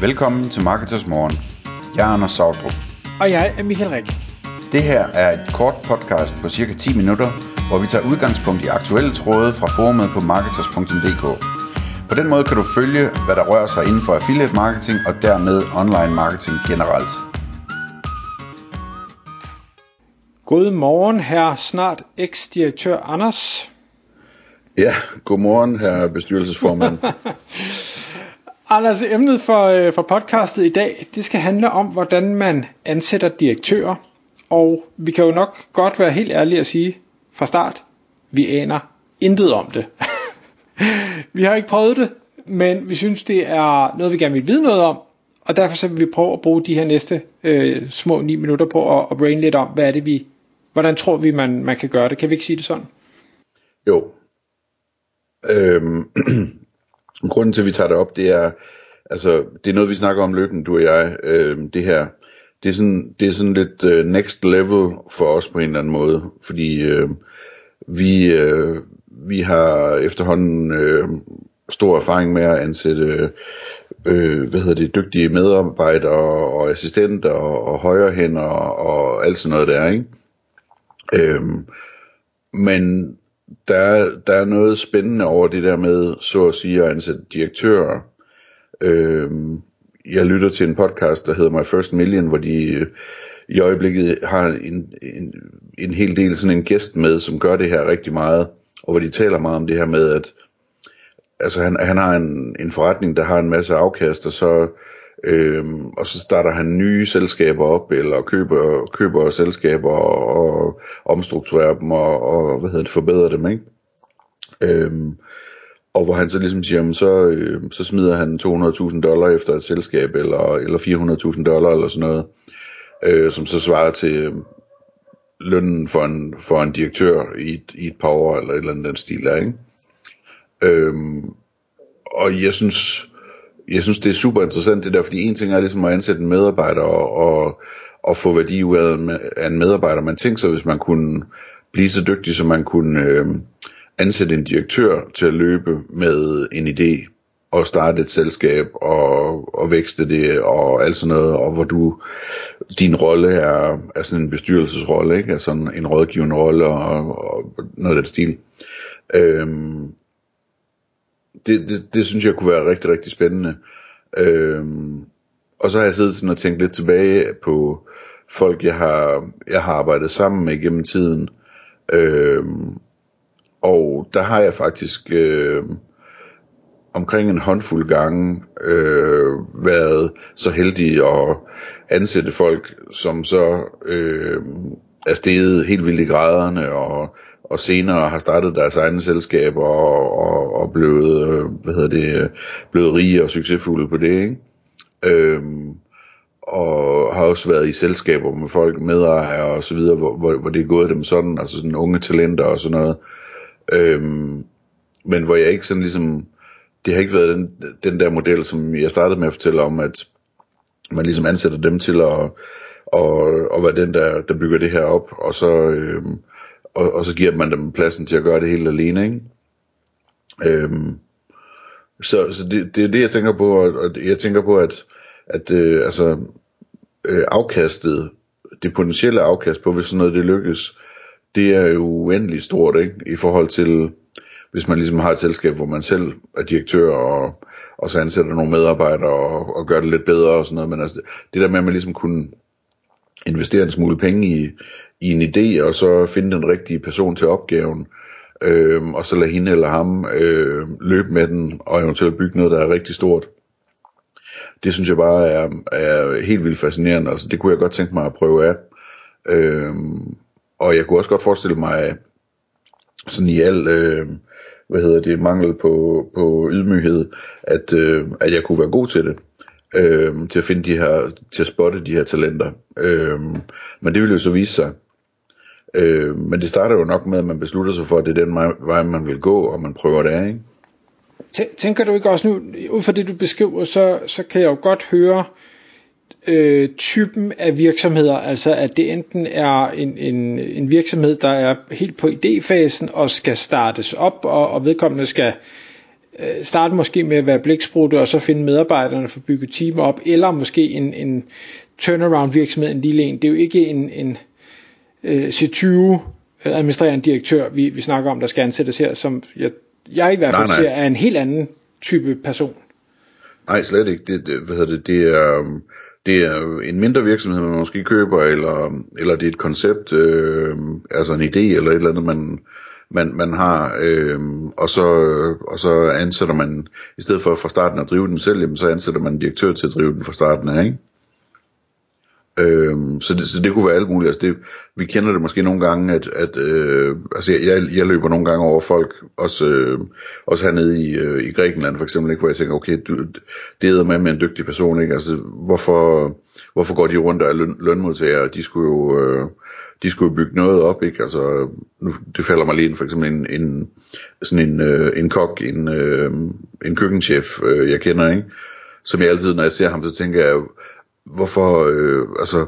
Velkommen til Marketers Morgen. Jeg er Anders Sautrup. Og jeg er Michael Rik. Det her er et kort podcast på cirka 10 minutter, hvor vi tager udgangspunkt i aktuelle tråde fra forumet på marketers.dk. På den måde kan du følge, hvad der rører sig inden for affiliate marketing og dermed online marketing generelt. God morgen, her snart eks-direktør Anders. Ja, godmorgen, herre bestyrelsesformand. Anders, emnet for, øh, for podcastet i dag, det skal handle om, hvordan man ansætter direktører. Og vi kan jo nok godt være helt ærlige at sige fra start, vi aner intet om det. vi har ikke prøvet det, men vi synes, det er noget, vi gerne vil vide noget om. Og derfor så vil vi prøve at bruge de her næste øh, små 9 minutter på at, at brain lidt om, hvad er det, vi, hvordan tror vi, man, man kan gøre det. Kan vi ikke sige det sådan? Jo. Øhm, grunden til, at vi tager det op, det er, altså, det er noget, vi snakker om løbende, du og jeg, øh, det her. Det er sådan, det er sådan lidt øh, next level for os på en eller anden måde, fordi øh, vi, øh, vi har efterhånden øh, stor erfaring med at ansætte øh, hvad hedder det, dygtige medarbejdere og assistenter og, og højrehænder og, og alt sådan noget der, ikke? Øhm, men der er, der er noget spændende over det der med, så at sige, at ansætte direktører. Øhm, jeg lytter til en podcast, der hedder My First Million, hvor de øh, i øjeblikket har en, en, en hel del sådan en gæst med, som gør det her rigtig meget, og hvor de taler meget om det her med, at altså han, han har en, en forretning, der har en masse afkast, og så, øhm, og så starter han nye selskaber op, eller køber, køber selskaber og, og omstrukturerer dem, og, og hvad hedder det, forbedrer dem, ikke? Øhm, og hvor han så ligesom siger, så, øh, så smider han 200.000 dollar efter et selskab, eller, eller 400.000 dollar, eller sådan noget, øh, som så svarer til øh, lønnen for en, for en direktør i et, i et par år, eller et eller andet den stil der, ikke? Øhm, og jeg synes, jeg synes, det er super interessant det der, fordi en ting er ligesom at ansætte en medarbejder og, og, og få værdi ud af en medarbejder. Man tænker sig, hvis man kunne blive så dygtig, som man kunne øh, ansætte en direktør til at løbe med en idé og starte et selskab og, og vækste det og alt sådan noget, og hvor du, din rolle er, er sådan en bestyrelsesrolle, ikke? Altså en, en rådgivende rolle og, og noget af den stil. Øhm, det, det, det synes jeg kunne være rigtig, rigtig spændende. Øhm, og så har jeg siddet sådan og tænkt lidt tilbage på folk, jeg har, jeg har arbejdet sammen med gennem tiden. Øhm, og der har jeg faktisk øh, omkring en håndfuld gange øh, været så heldig at ansætte folk, som så øh, er steget helt vildt i graderne og og senere har startet deres egne selskaber og, og, og blevet, øh, hvad hedder det, blevet rige og succesfulde på det, ikke? Øhm, og har også været i selskaber med folk, medejere og så videre, hvor, hvor, hvor det er gået dem sådan, altså sådan unge talenter og sådan noget. Øhm, men hvor jeg ikke sådan ligesom, det har ikke været den, den der model, som jeg startede med at fortælle om, at man ligesom ansætter dem til at, og, og være den, der, der bygger det her op, og så, øhm, og, og så giver man dem pladsen til at gøre det helt alene, ikke? Øhm, så så det, det er det, jeg tænker på, og jeg tænker på, at, at øh, altså, øh, afkastet, det potentielle afkast på, hvis sådan noget det lykkes, det er jo uendeligt stort, ikke? I forhold til, hvis man ligesom har et selskab, hvor man selv er direktør, og, og så ansætter nogle medarbejdere, og, og gør det lidt bedre og sådan noget, men altså, det der med, at man ligesom kunne investere en smule penge i, i en idé, og så finde den rigtige person til opgaven, øh, og så lade hende eller ham øh, løbe med den, og eventuelt bygge noget, der er rigtig stort. Det synes jeg bare er, er helt vildt fascinerende, altså det kunne jeg godt tænke mig at prøve af. Øh, og jeg kunne også godt forestille mig, sådan i al, øh, hvad hedder det, mangel på, på ydmyghed, at, øh, at jeg kunne være god til det øh, til at finde de her, til at spotte de her talenter. Øh, men det vil jo så vise sig. Øh, men det starter jo nok med, at man beslutter sig for, at det er den vej, man vil gå, og man prøver det af, ikke? Tænker du ikke også nu, ud fra det du beskriver, så, så kan jeg jo godt høre øh, typen af virksomheder, altså at det enten er en, en, en virksomhed, der er helt på idéfasen og skal startes op, og, og vedkommende skal øh, starte måske med at være blæksprutte, og så finde medarbejderne for at bygge team op, eller måske en, en turnaround virksomhed, en lille en. Det er jo ikke en, en øh, C20 administrerende direktør, vi, vi snakker om, der skal ansættes her, som jeg, jeg i hvert fald ser er en helt anden type person. Nej, slet ikke. Det, det, hvad hedder det, det er, det er en mindre virksomhed, man måske køber, eller, eller det er et koncept, øh, altså en idé, eller et eller andet, man, man, man har, øh, og, så, og så ansætter man, i stedet for fra starten at drive den selv, jamen, så ansætter man en direktør til at drive den fra starten af, ikke? Øhm, så, det, så det kunne være alt muligt. Altså det, vi kender det måske nogle gange, at, at øh, altså jeg, jeg løber nogle gange over folk, også, øh, også hernede i, øh, i Grækenland for eksempel, ikke, hvor jeg tænker, okay, du, det er med med en dygtig person, ikke? Altså, hvorfor, hvorfor går de rundt og er løn, lønmodtagere? De skulle jo, øh, de skulle bygge noget op, ikke? Altså, nu, det falder mig lige ind, for eksempel en, en sådan en, øh, en kok, en, øh, en køkkenchef, øh, jeg kender, ikke? Som jeg altid, når jeg ser ham, så tænker jeg, hvorfor, øh, altså,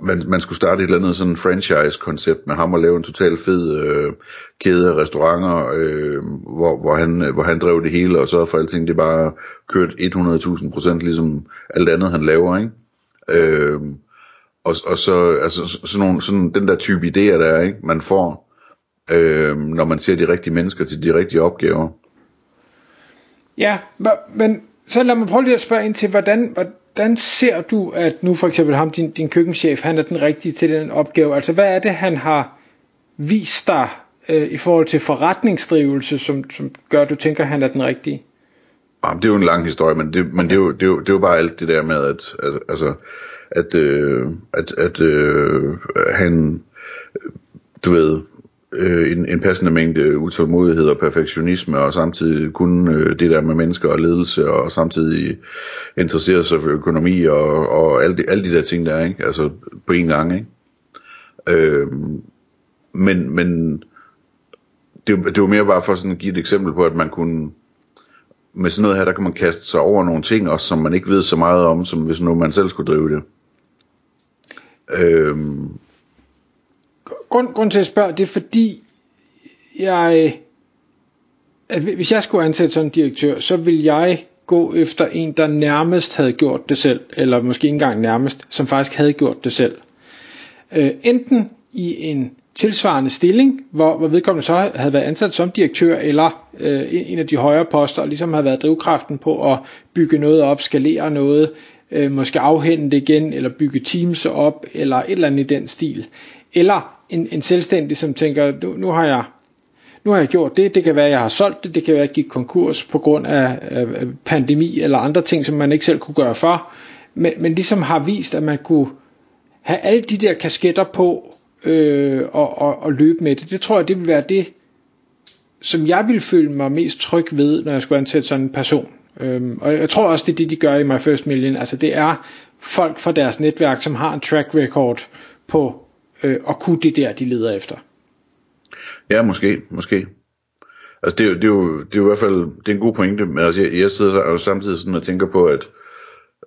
man, man skulle starte et eller andet sådan franchise-koncept med ham og lave en total fed øh, kæde af restauranter, øh, hvor, hvor, han, øh, hvor han drev det hele og så for alting det bare kørt 100.000 procent ligesom alt andet han laver, ikke? Øh, og, og så altså sådan, nogle, sådan den der type idéer der er, ikke? man får, øh, når man ser de rigtige mennesker til de rigtige opgaver. Ja, men så lad mig prøve lige at spørge ind til, hvordan, hvordan ser du, at nu for eksempel ham, din, din køkkenchef, han er den rigtige til den opgave? Altså hvad er det, han har vist dig øh, i forhold til forretningsdrivelse, som, som gør, at du tænker, at han er den rigtige? Jamen, det er jo en lang historie, men det, men det, er, jo, det, er, jo, det er jo bare alt det der med, at, at altså, at, øh, at, at øh, han, du ved, øh, en, en passende mængde utålmodighed og perfektionisme, og samtidig kun øh, det der med mennesker og ledelse, og samtidig interessere sig for økonomi og, og alle, de, alle de der ting der, ikke? Altså på en gang, ikke? Øh, men, men det, det var mere bare for sådan at give et eksempel på, at man kunne med sådan noget her, der kan man kaste sig over nogle ting, også som man ikke ved så meget om, som hvis nu man selv skulle drive det. Øhm, grund, grund til at spørge, det er fordi, jeg, at hvis jeg skulle ansætte sådan en direktør, så vil jeg gå efter en, der nærmest havde gjort det selv, eller måske ikke engang nærmest, som faktisk havde gjort det selv. Øh, enten i en tilsvarende stilling, hvor, hvor vedkommende så havde været ansat som direktør, eller øh, en af de højere poster, og ligesom har været drivkraften på at bygge noget op, skalere noget, øh, måske afhænde det igen, eller bygge teams op, eller et eller andet i den stil. Eller en, en selvstændig, som tænker, nu, nu har jeg nu har jeg gjort det, det kan være, at jeg har solgt det, det kan være, at jeg gik konkurs på grund af, af pandemi eller andre ting, som man ikke selv kunne gøre for, men, men ligesom har vist, at man kunne have alle de der kasketter på øh, og, og, og løbe med det. Det tror jeg, det vil være det, som jeg vil føle mig mest tryg ved, når jeg skulle ansætte sådan en person. Øhm, og jeg tror også, det er det, de gør i My First Million. Altså det er folk fra deres netværk, som har en track record på øh, og kunne det der, de leder efter. Ja, måske, måske. Altså det, er, det, er jo, det er jo i hvert fald det er en god pointe, men altså jeg, jeg sidder jo altså, samtidig sådan og tænker på, at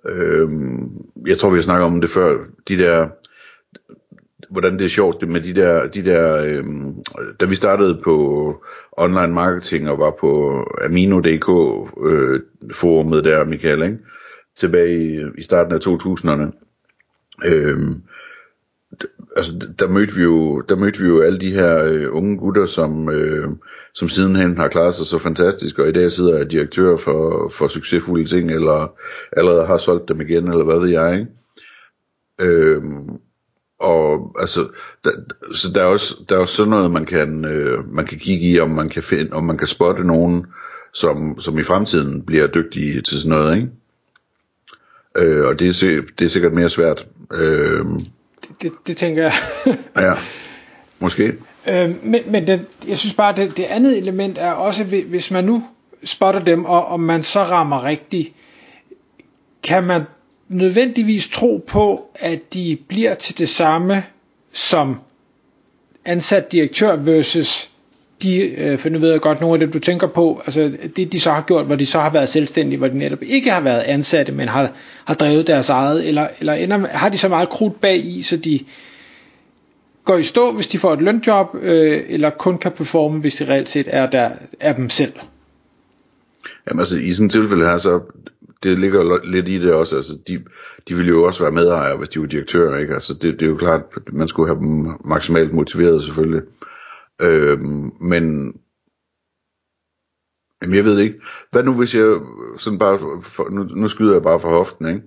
øh, jeg tror vi har snakket om det før, de der hvordan det er sjovt det med de der, de der øh, da vi startede på online marketing og var på Amino.dk øh, forumet der, Michael, ikke? tilbage i, i starten af 2000'erne. Øh, altså der mødte vi jo der mødte vi jo alle de her øh, unge gutter som øh, som sidenhen har klaret sig så fantastisk og i dag sidder jeg direktør for for succesfulde ting eller allerede har solgt dem igen eller hvad ved jeg ikke? Øh, og altså der, så der er også der er også sådan noget man kan øh, man kan kigge i om man kan finde om man kan spotte nogen som som i fremtiden bliver dygtige til sådan noget ikke? Øh, og det er, det er sikkert mere svært øh, det, det tænker jeg. ja, måske. Øh, men men det, jeg synes bare, det, det andet element er også, hvis man nu spotter dem, og, og man så rammer rigtigt, kan man nødvendigvis tro på, at de bliver til det samme som ansat direktør versus de, øh, for nu ved jeg godt nogle af dem, du tænker på, altså det de så har gjort, hvor de så har været selvstændige, hvor de netop ikke har været ansatte, men har, har drevet deres eget, eller, eller ender, har de så meget krudt bag i, så de går i stå, hvis de får et lønjob, øh, eller kun kan performe, hvis de reelt set er, der, er dem selv? Jamen altså, i sådan et tilfælde her, så det ligger lidt i det også, altså de, de ville jo også være medejere, hvis de var direktører, ikke? Altså det, det er jo klart, at man skulle have dem maksimalt motiveret selvfølgelig. Øhm, men Jamen jeg ved ikke. Hvad nu hvis jeg, sådan bare, for, nu, nu skyder jeg bare fra hoften, ikke?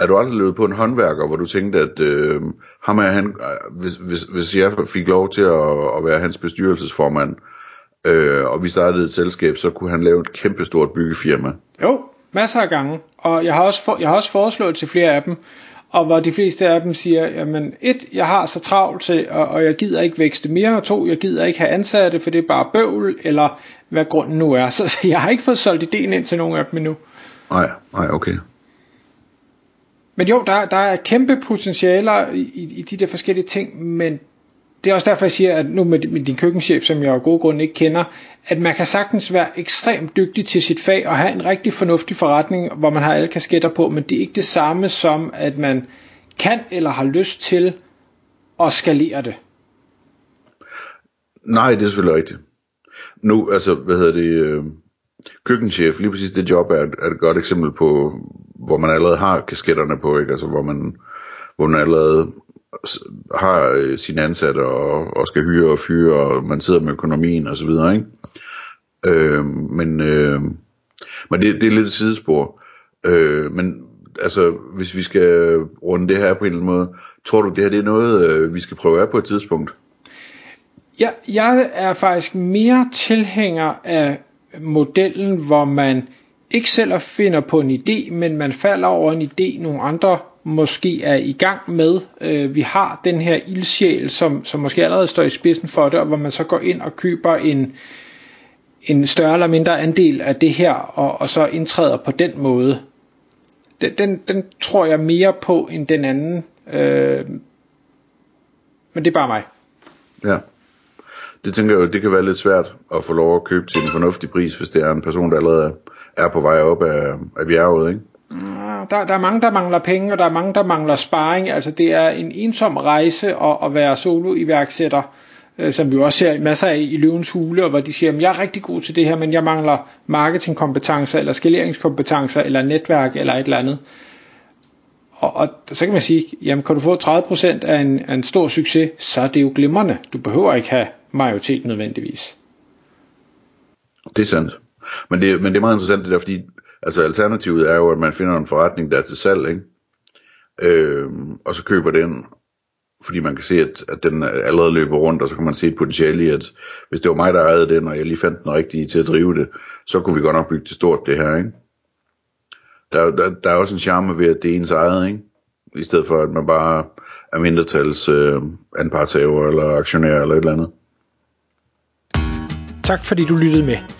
Er du aldrig løbet på en håndværker, hvor du tænkte, at øh, ham er han, hvis, hvis, hvis jeg fik lov til at, at være hans bestyrelsesformand, øh, og vi startede et selskab, så kunne han lave et kæmpestort byggefirma? Jo, masser af gange. Og jeg har også, for, jeg har også foreslået til flere af dem, og hvor de fleste af dem siger, jamen et, jeg har så travlt til, og, og jeg gider ikke vækste mere, og to, jeg gider ikke have ansatte, for det er bare bøvl, eller hvad grunden nu er. Så, så jeg har ikke fået solgt ideen ind til nogen af dem endnu. Nej, nej, okay. Men jo, der, der er kæmpe potentialer i, i de der forskellige ting, men det er også derfor, jeg siger, at nu med, med din køkkenchef, som jeg af gode grunde ikke kender, at man kan sagtens være ekstremt dygtig til sit fag og have en rigtig fornuftig forretning, hvor man har alle kasketter på, men det er ikke det samme som, at man kan eller har lyst til at skalere det. Nej, det er selvfølgelig rigtigt. Nu, altså, hvad hedder det, øh, køkkenchef, lige præcis det job er, er et godt eksempel på, hvor man allerede har kasketterne på, ikke? Altså, hvor man, hvor man allerede har øh, sine ansatte og, og skal hyre og fyre, og man sidder med økonomien og så videre, ikke? Øh, men øh, men det, det er lidt et sidespor. Øh, men altså, hvis vi skal runde det her på en eller anden måde, tror du, det her det er noget, øh, vi skal prøve af på et tidspunkt? Ja, jeg er faktisk mere tilhænger af modellen, hvor man ikke selv finder på en idé, men man falder over en idé, nogle andre måske er i gang med. Øh, vi har den her ildsjæl, som, som måske allerede står i spidsen for det, og hvor man så går ind og køber en, en større eller mindre andel af det her, og, og så indtræder på den måde. Den, den, den tror jeg mere på end den anden. Øh, men det er bare mig. Ja. Det tænker jeg jo, det kan være lidt svært at få lov at købe til en fornuftig pris, hvis det er en person, der allerede er på vej op af, af bjerget, ikke? Der, der er mange, der mangler penge, og der er mange, der mangler sparring. Altså det er en ensom rejse at, at være solo-iværksætter, øh, som vi også ser masser af i løvens hule, og hvor de siger, at jeg er rigtig god til det her, men jeg mangler marketingkompetencer, eller skaleringskompetencer, eller netværk, eller et eller andet. Og, og så kan man sige, jamen kan du få 30% af en, af en stor succes, så er det jo glimrende. Du behøver ikke have majoritet nødvendigvis. Det er sandt. Men det, men det er meget interessant det der, fordi altså alternativet er jo, at man finder en forretning, der er til salg, ikke? Øhm, og så køber den, fordi man kan se, at, at den allerede løber rundt, og så kan man se et potentiale i, at hvis det var mig, der ejede den, og jeg lige fandt den rigtige til at drive det, så kunne vi godt nok bygge det stort, det her, ikke? Der, der, der er også en charme ved, at det er ens eget, ikke? I stedet for, at man bare er mindretals øh, anpartshaver, eller aktionær, eller et eller andet. Tak fordi du lyttede med.